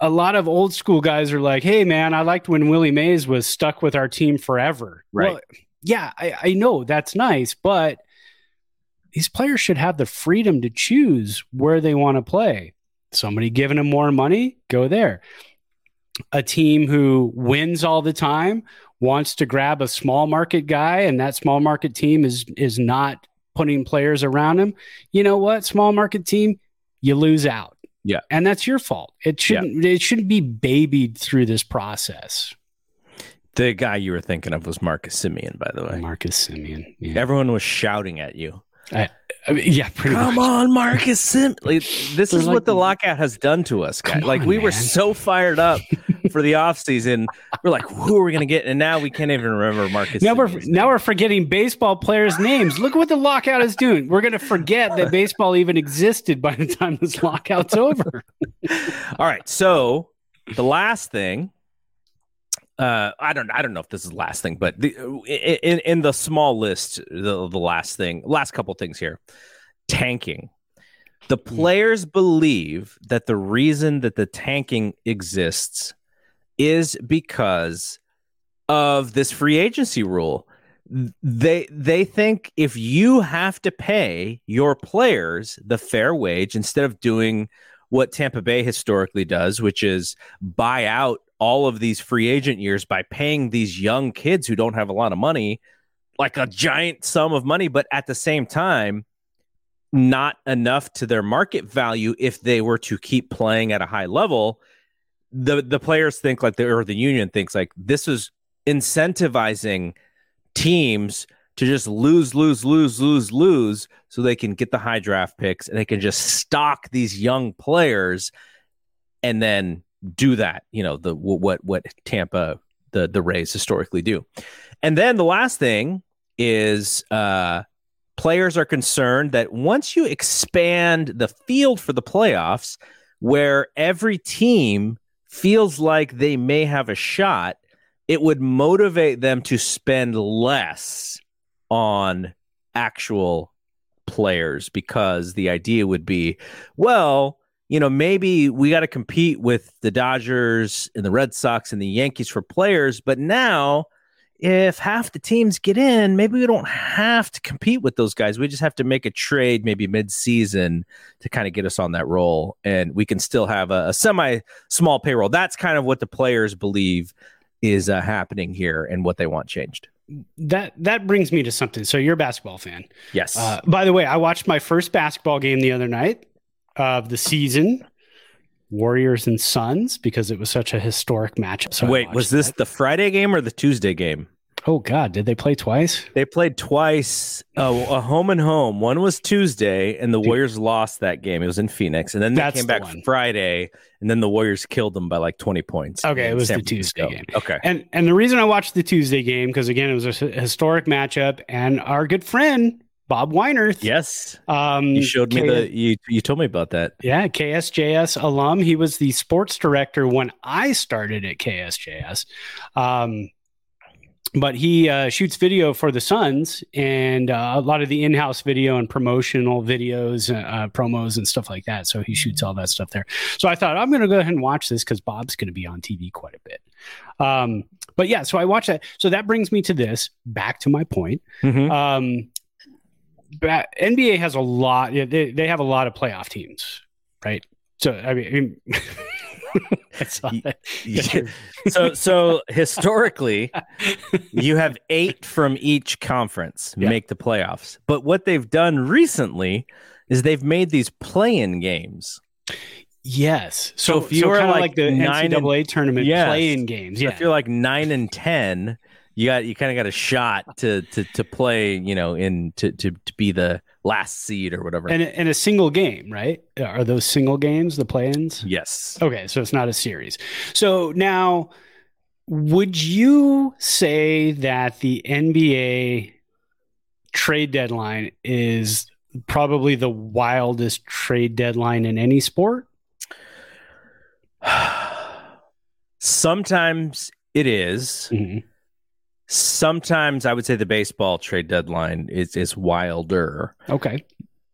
a lot of old school guys are like, "Hey, man, I liked when Willie Mays was stuck with our team forever." Right. Well, yeah, I, I know that's nice, but these players should have the freedom to choose where they want to play. Somebody giving them more money, go there. A team who wins all the time wants to grab a small market guy, and that small market team is is not putting players around him. You know what? Small market team, you lose out. Yeah. And that's your fault. It shouldn't yeah. it shouldn't be babied through this process. The guy you were thinking of was Marcus Semien, by the way. Marcus Semien. Yeah. Everyone was shouting at you. I, I mean, yeah, Come much. on, Marcus Sim. Like, this They're is like, what the lockout has done to us, guys. Like on, we man. were so fired up for the offseason. We're like, who are we going to get? And now we can't even remember Marcus. Now we're now we're forgetting baseball players' names. Look what the lockout is doing. We're going to forget that baseball even existed by the time this lockout's over. All right, so the last thing uh, I don't I don't know if this is the last thing, but the, in in the small list, the the last thing, last couple things here, tanking. The hmm. players believe that the reason that the tanking exists is because of this free agency rule. They they think if you have to pay your players the fair wage instead of doing what Tampa Bay historically does, which is buy out all of these free agent years by paying these young kids who don't have a lot of money like a giant sum of money, but at the same time, not enough to their market value if they were to keep playing at a high level. The the players think like the or the union thinks like this is incentivizing teams to just lose, lose, lose, lose, lose, so they can get the high draft picks and they can just stock these young players and then do that. You know, the what what Tampa the the Rays historically do. And then the last thing is uh players are concerned that once you expand the field for the playoffs where every team feels like they may have a shot, it would motivate them to spend less on actual players because the idea would be, well, you know, maybe we got to compete with the Dodgers and the Red Sox and the Yankees for players. But now, if half the teams get in, maybe we don't have to compete with those guys. We just have to make a trade maybe mid-season to kind of get us on that roll, and we can still have a, a semi-small payroll. That's kind of what the players believe is uh, happening here and what they want changed that that brings me to something. So you're a basketball fan, yes. Uh, by the way, I watched my first basketball game the other night of the season. Warriors and Suns because it was such a historic matchup. So Wait, was this that. the Friday game or the Tuesday game? Oh God, did they play twice? They played twice, uh, a home and home. One was Tuesday, and the Warriors lost that game. It was in Phoenix, and then they That's came the back one. Friday, and then the Warriors killed them by like twenty points. Okay, it was San the Tuesday game. Okay, and and the reason I watched the Tuesday game because again it was a historic matchup, and our good friend Bob Weinerth. Yes. Um, you showed me K- the, you, you told me about that. Yeah. KSJS alum. He was the sports director when I started at KSJS. Um, but he uh, shoots video for the Suns and uh, a lot of the in-house video and promotional videos, uh, promos and stuff like that. So he shoots all that stuff there. So I thought I'm going to go ahead and watch this because Bob's going to be on TV quite a bit. Um, but yeah, so I watched that. So that brings me to this. Back to my point. Mm-hmm. Um, NBA has a lot. They they have a lot of playoff teams, right? So I mean. so so historically you have eight from each conference yeah. make the playoffs but what they've done recently is they've made these play-in games yes so, so if you're so like, like, the NCAA and, tournament yes, play-in games yeah if you're like nine and ten you got you kind of got a shot to to to play you know in to to, to be the last seed or whatever. And, and a single game right? Are those single games the play-ins? Yes. Okay so it's not a series. So now would you say that the nba trade deadline is probably the wildest trade deadline in any sport? Sometimes it is. Mm-hmm Sometimes I would say the baseball trade deadline is is wilder. Okay.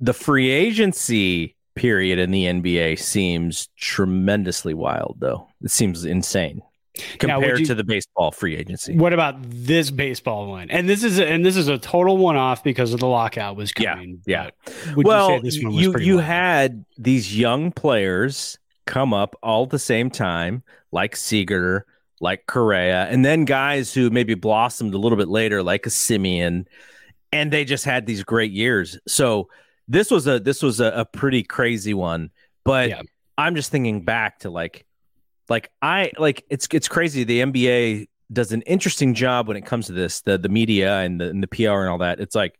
The free agency period in the NBA seems tremendously wild though. It seems insane compared you, to the baseball free agency. What about this baseball one? And this is a, and this is a total one off because of the lockout was coming. Yeah. yeah. well, you you, you had these young players come up all at the same time, like Seager, like Correa, and then guys who maybe blossomed a little bit later, like a Semien, and they just had these great years. So this was a this was a, a pretty crazy one. But yeah. I'm just thinking back to like like I like it's it's crazy. The NBA does an interesting job when it comes to this, the the media and the and the PR and all that. It's like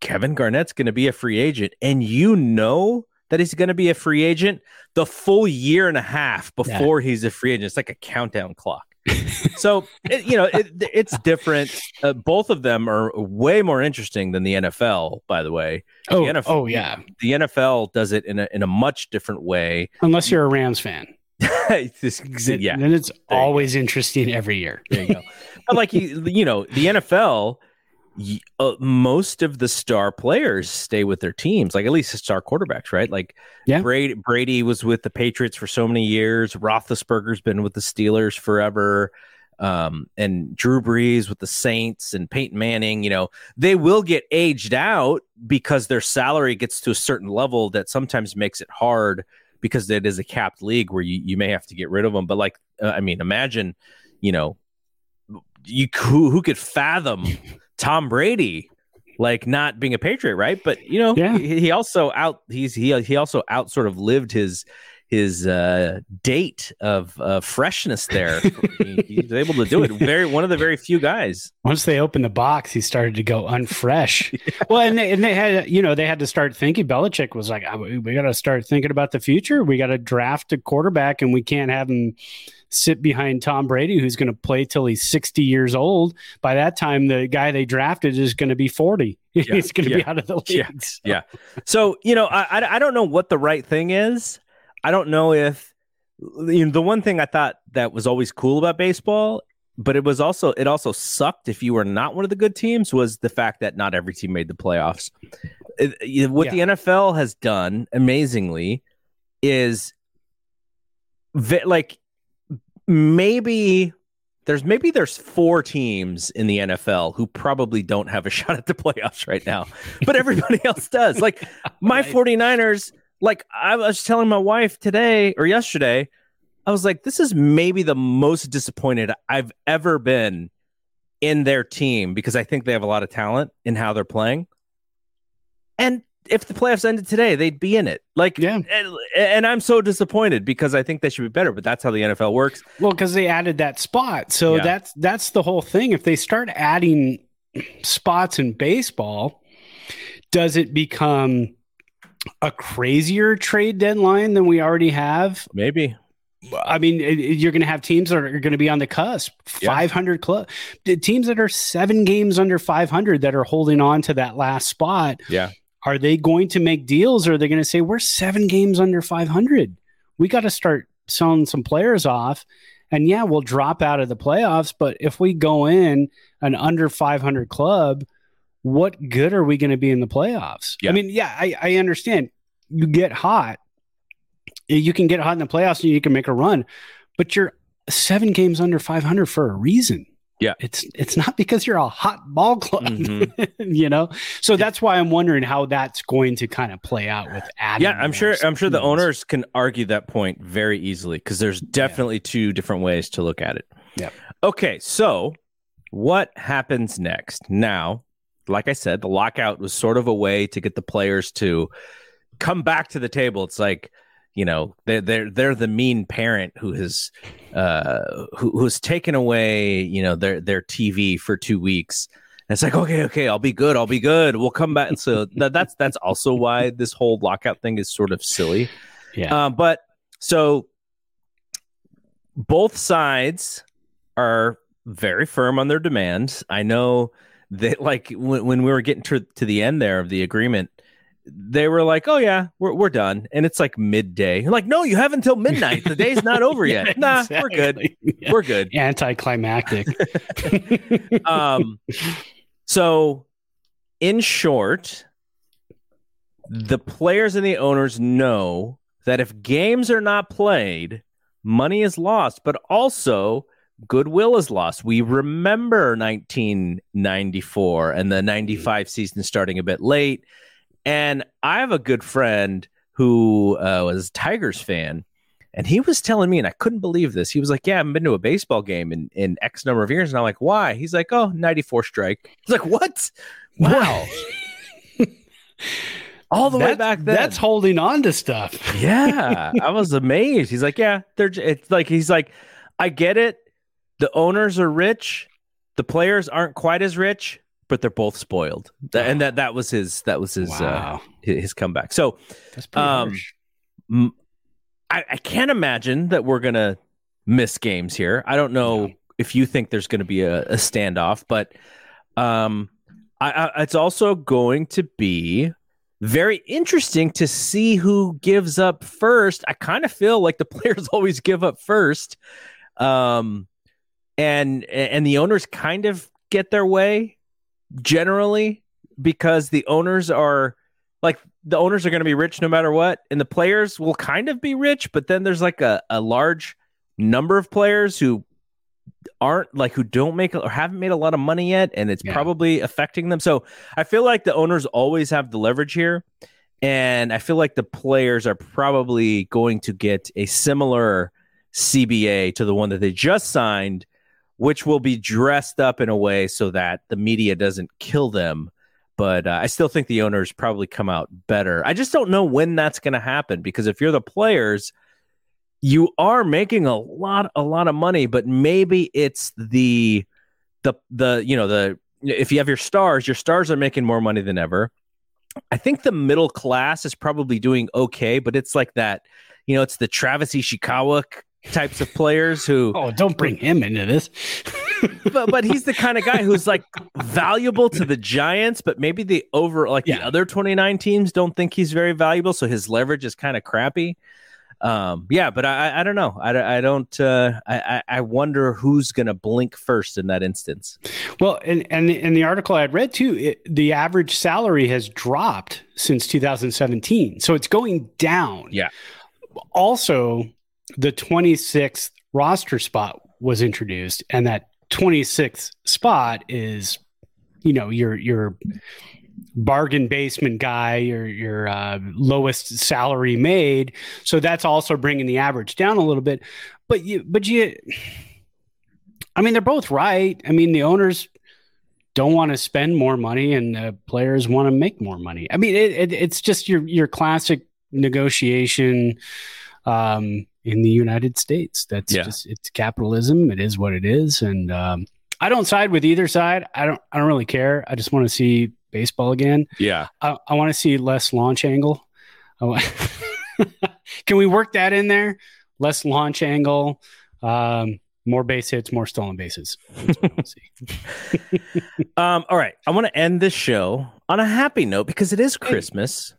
Kevin Garnett's going to be a free agent, and you know that he's going to be a free agent the full year and a half before yeah. he's a free agent. It's like a countdown clock. so it, you know it, it's different. Uh, both of them are way more interesting than the NFL. By the way, oh, the NFL, oh yeah, the NFL does it in a in a much different way. Unless you're a Rams fan, this, yeah, then it's always interesting every year. There you go. but like you, you know, the NFL uh, most of the star players stay with their teams, like at least the star quarterbacks, right? Like yeah. Brady, Brady was with the Patriots for so many years. Roethlisberger's been with the Steelers forever. Um, and Drew Brees with the Saints and Peyton Manning, you know, they will get aged out because their salary gets to a certain level that sometimes makes it hard because it is a capped league where you, you may have to get rid of them. But like, uh, I mean, imagine, you know, you who, who could fathom Tom Brady like not being a patriot, right? But you know, yeah. he, he also out he's he he also out sort of lived his his uh, date of uh, freshness there. he, he's able to do it. Very one of the very few guys. Once they opened the box, he started to go unfresh. yeah. Well, and they, and they had you know they had to start thinking. Belichick was like, oh, we got to start thinking about the future. We got to draft a quarterback, and we can't have him sit behind Tom Brady, who's going to play till he's 60 years old. By that time, the guy they drafted is going to be 40. Yeah, he's going to yeah, be out of the league. Yeah, so. yeah. So, you know, I, I don't know what the right thing is. I don't know if you know, the one thing I thought that was always cool about baseball but it was also it also sucked if you were not one of the good teams was the fact that not every team made the playoffs. It, what the NFL has done amazingly is like maybe there's maybe there's four teams in the NFL who probably don't have a shot at the playoffs right now, but everybody else does. Like my 49ers, like I was telling my wife today or yesterday, I was like, this is maybe the most disappointed I've ever been in their team because I think they have a lot of talent in how they're playing. And if the playoffs ended today, they'd be in it. Like, yeah. And, and, I'm so disappointed because I think they should be better, but that's how the NFL works. Well, because they added that spot, so yeah. that's that's the whole thing. If they start adding spots in baseball, does it become a crazier trade deadline than we already have? Maybe. I mean, you're going to have teams that are going to be on the cusp, 500 yeah. club teams that are seven games under 500 that are holding on to that last spot. Yeah. Are they going to make deals or are they going to say, we're seven games under 500? We got to start selling some players off. And yeah, we'll drop out of the playoffs. But if we go in an under 500 club, what good are we going to be in the playoffs? Yeah. I mean, yeah, I, I understand you get hot you can get hot in the playoffs and you can make a run, but you're seven games under 500 for a reason. Yeah. It's it's not because you're a hot ball club, mm-hmm. you know. So that's why I'm wondering how that's going to kind of play out with adding. Yeah, I'm sure I'm sure the owners can argue that point very easily because there's definitely yeah. two different ways to look at it. Yeah. Okay, so what happens next? Now, like I said, the lockout was sort of a way to get the players to come back to the table. It's like you know they're they're they're the mean parent who has uh who, who's taken away you know their their TV for two weeks. And it's like okay, okay, I'll be good, I'll be good. We'll come back. And so that, that's that's also why this whole lockout thing is sort of silly. Yeah. Uh, but so both sides are very firm on their demands. I know that like when, when we were getting to, to the end there of the agreement, they were like, "Oh yeah, we're we're done," and it's like midday. You're like, no, you have until midnight. The day's not over yet. yeah, nah, exactly. we're good. Yeah. We're good. Anticlimactic. um, so in short, the players and the owners know that if games are not played, money is lost, but also goodwill is lost. We remember 1994 and the 95 season starting a bit late and I have a good friend who uh, was a Tigers fan, and he was telling me, and I couldn't believe this. He was like, "Yeah, I haven't been to a baseball game in, in X number of years." And I'm like, "Why?" He's like, "Oh, 94 strike." He's like, "What? Wow." All the that's, way back then. That's holding on to stuff. yeah, I was amazed. He's like, "Yeah, they're." It's like he's like, "I get it. The owners are rich. The players aren't quite as rich, but they're both spoiled. And that that was his that was his uh, wow. uh, his comeback. So that's um. I, I can't imagine that we're gonna miss games here. I don't know yeah. if you think there's going to be a, a, standoff, but um, I, I, it's also going to be very interesting to see who gives up first. I kind of feel like the players always give up first, um, and and the owners kind of get their way generally because the owners are like the owners are going to be rich no matter what and the players will kind of be rich but then there's like a, a large number of players who aren't like who don't make or haven't made a lot of money yet and it's yeah. probably affecting them so i feel like the owners always have the leverage here and i feel like the players are probably going to get a similar cba to the one that they just signed which will be dressed up in a way so that the media doesn't kill them. But uh, I still think the owners probably come out better. I just don't know when that's going to happen because if you're the players, you are making a lot, a lot of money, but maybe it's the, the, the, you know, the, if you have your stars, your stars are making more money than ever. I think the middle class is probably doing okay, but it's like that, you know, it's the Travis Ishikawa types of players who oh don't bring him into this. But but he's the kind of guy who's like valuable to the giants but maybe the over like yeah. the other 29 teams don't think he's very valuable so his leverage is kind of crappy. Um yeah but i i don't know. I, I don't uh i i wonder who's gonna blink first in that instance. Well and and in the article i had read too it, the average salary has dropped since 2017 so it's going down. Yeah. Also the 26th roster spot was introduced, and that 26th spot is, you know, your your bargain basement guy, your your uh, lowest salary made. So that's also bringing the average down a little bit. But you, but you, I mean, they're both right. I mean, the owners don't want to spend more money and the players want to make more money. I mean, it, it, it's just your your classic negotiation um, in the United States. That's yeah. just it's capitalism. It is what it is, and um, I don't side with either side. I don't. I don't really care. I just want to see baseball again. Yeah, I, I want to see less launch angle. Can we work that in there? Less launch angle. Um, more base hits, more stolen bases. um, all right. I want to end this show on a happy note because it is Christmas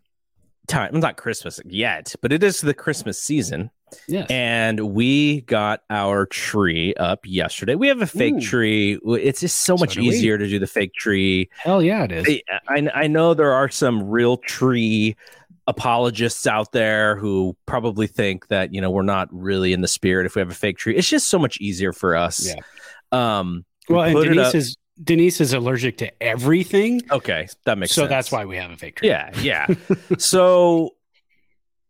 time. Not Christmas yet, but it is the Christmas season. Yes. And we got our tree up yesterday. We have a fake Ooh. tree. It's just so, so much easier we. to do the fake tree. Hell yeah, it is. I, I know there are some real tree apologists out there who probably think that you know we're not really in the spirit if we have a fake tree. It's just so much easier for us. Yeah. Um, well, and Denise is Denise is allergic to everything. Okay, that makes so sense. that's why we have a fake tree. Yeah, yeah. so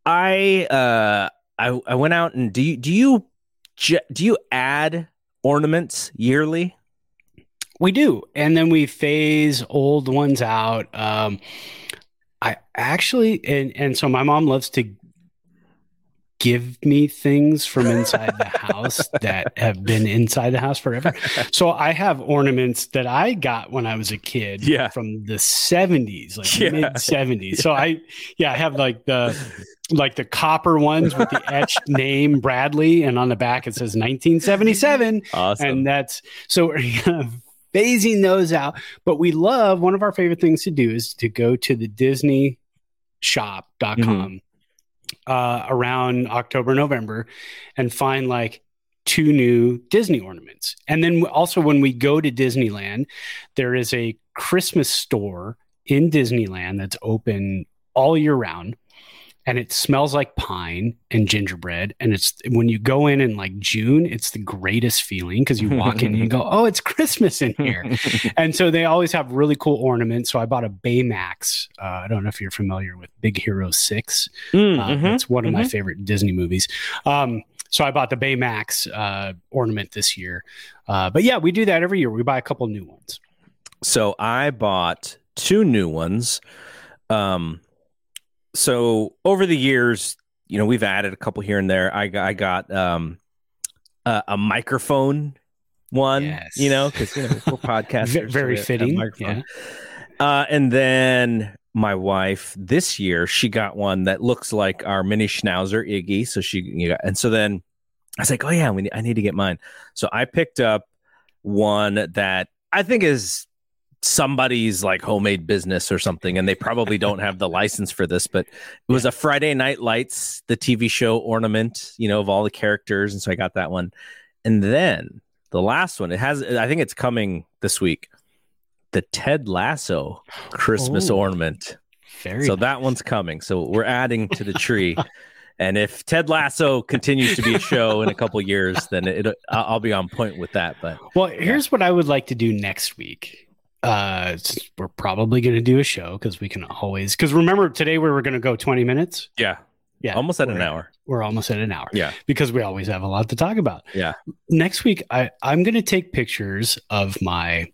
I uh I I went out and do you do you do you add ornaments yearly? We do, and then we phase old ones out. Um, I actually, and and so my mom loves to give me things from inside the house that have been inside the house forever. So I have ornaments that I got when I was a kid yeah. from the 70s, like yeah. mid 70s. So I yeah, I have like the like the copper ones with the etched name Bradley and on the back it says 1977. Awesome. And that's so we're phasing those out. But we love one of our favorite things to do is to go to the Disney shop.com mm-hmm. Uh, around October, November and find like two new Disney ornaments. And then also when we go to Disneyland, there is a Christmas store in Disneyland that's open all year round and it smells like pine and gingerbread. And it's when you go in in like June, it's the greatest feeling because you walk in and you go, oh, it's Christmas in here. and so they always have really cool ornaments. So I bought a Baymax. Uh, I don't know if you're familiar with Big Hero 6. Mm, uh, mm-hmm, it's one of mm-hmm. my favorite Disney movies. Um, so I bought the Baymax uh, ornament this year. Uh, but yeah, we do that every year. We buy a couple new ones. So I bought two new ones. Um, so over the years, you know, we've added a couple here and there. I, I got um, a, a microphone one, yes. you know, because you know, we're podcasters. Very so fitting. Yeah. Uh, and then my wife this year, she got one that looks like our mini schnauzer Iggy. So she, you know, and so then I was like, oh yeah, we need, I need to get mine. So I picked up one that I think is somebody's like homemade business or something and they probably don't have the license for this but it was a friday night lights the tv show ornament you know of all the characters and so i got that one. And then the last one it has i think it's coming this week the ted lasso christmas Ooh, ornament. Very so nice. that one's coming. So we're adding to the tree. And if ted lasso continues to be a show in a couple years then it, uh, i'll be on point with that but well here's yeah. what i would like to do next week uh we're probably going to do a show because we can always because remember today we were going to go 20 minutes? Yeah. Yeah. Almost at an hour. We're almost at an hour. Yeah. Because we always have a lot to talk about. Yeah. Next week i i'm going to take pictures of my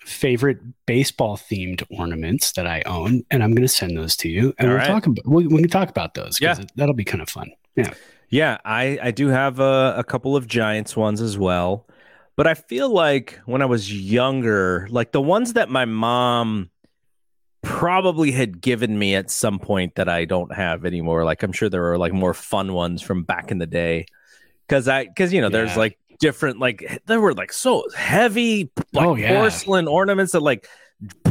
favorite baseball themed ornaments that i own and i'm going to send those to you and All we'll right. talk about we, we, can talk about those yeah. that'll be kind of fun. Yeah. Yeah i i do have a, a couple of giants ones as well but I feel like when I was younger, like the ones that my mom probably had given me at some point that I don't have anymore. Like I'm sure there are like more fun ones from back in the day. Cause I, cause you know, yeah. there's like different, like there were like so heavy, like oh, yeah. porcelain ornaments that like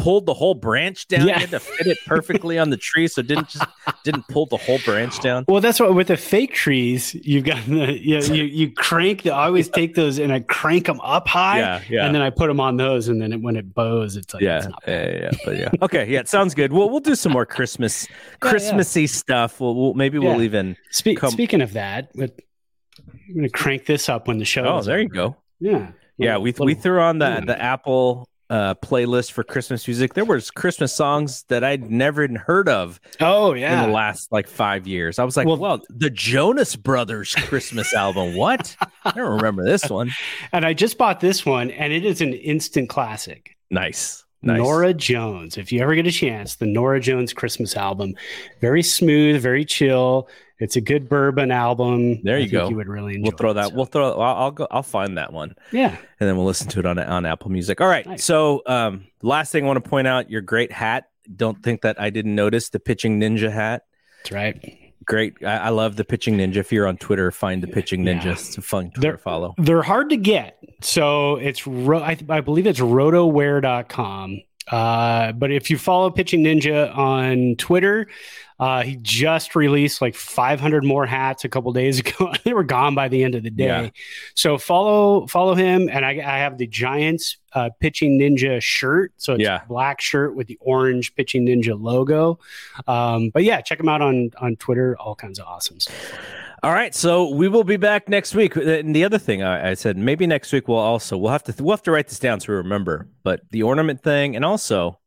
pulled the whole branch down. Yeah. You had to fit it perfectly on the tree, so didn't just didn't pull the whole branch down. Well, that's what with the fake trees, you've got the you know, you, you crank. The, I always take those and I crank them up high, yeah, yeah. and then I put them on those, and then it, when it bows, it's like yeah, it's yeah, yeah, but yeah. Okay, yeah, it sounds good. Well, we'll do some more Christmas Christmassy stuff. We'll, we'll maybe we'll even Spe- speaking of that, with, I'm gonna crank this up when the show. Oh, there over. you go. Yeah. Yeah, we, we threw on the, the Apple uh, playlist for Christmas music, there was Christmas songs that I'd never even heard of. Oh yeah, in the last like five years, I was like, well, well the Jonas Brothers Christmas album. What? I don't remember this one. And I just bought this one, and it is an instant classic. Nice. Nice. Norah Jones. If you ever get a chance, the Norah Jones Christmas album, very smooth, very chill. It's a good bourbon album. There you go. You would really enjoy. We'll throw that. so. We'll throw. I'll, I'll, go. I'll find that one. Yeah, and then we'll listen to it on on Apple Music. All right. Nice. So, um, last thing I want to point out: your great hat. Don't think that I didn't notice the pitching ninja hat. That's right great. I, I, love the pitching ninja. If you're on Twitter, find the pitching ninja. Yeah. It's a fun Twitter they're, follow. They're hard to get. So it's, ro- I, I believe it's rotowear.com. Uh, but if you follow Pitching Ninja on Twitter, uh, he just released like 500 more hats a couple days ago. they were gone by the end of the day. Yeah. So follow follow him, and I, I have the Giants uh, Pitching Ninja shirt. So it's yeah. black shirt with the orange Pitching Ninja logo. Um, but yeah, check him out on on Twitter. All kinds of awesome stuff. All right, so we will be back next week. And the other thing I, I, said, maybe next week we'll also we'll have to we'll have to write this down so we remember. But the ornament thing, and also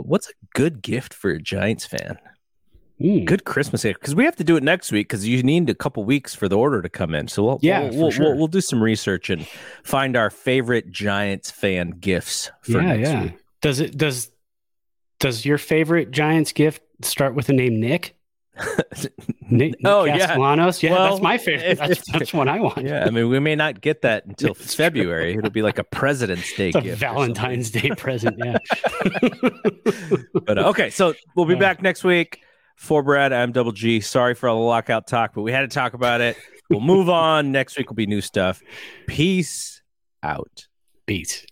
what's a good gift for a Giants fan? Mm. Good Christmas gift because we have to do it next week because you need a couple weeks for the order to come in. So we'll yeah, we'll, we'll, sure. we'll, we'll, do some research and find our favorite Giants fan gifts. yeah, yeah. Week. Does it does does your favorite Giants gift start with the name Nick? Nick, oh Castellanos? yeah, yeah, well, that's my favorite. That's, that's one I want. Yeah, I mean, we may not get that until February. It'll be like a President's Day gift, Valentine's Day present. Yeah. but uh, okay, so we'll be back next week. For Brad, I'm Double G. Sorry for all the lockout talk, but we had to talk about it. We'll move on. Next week will be new stuff. Peace out. Peace.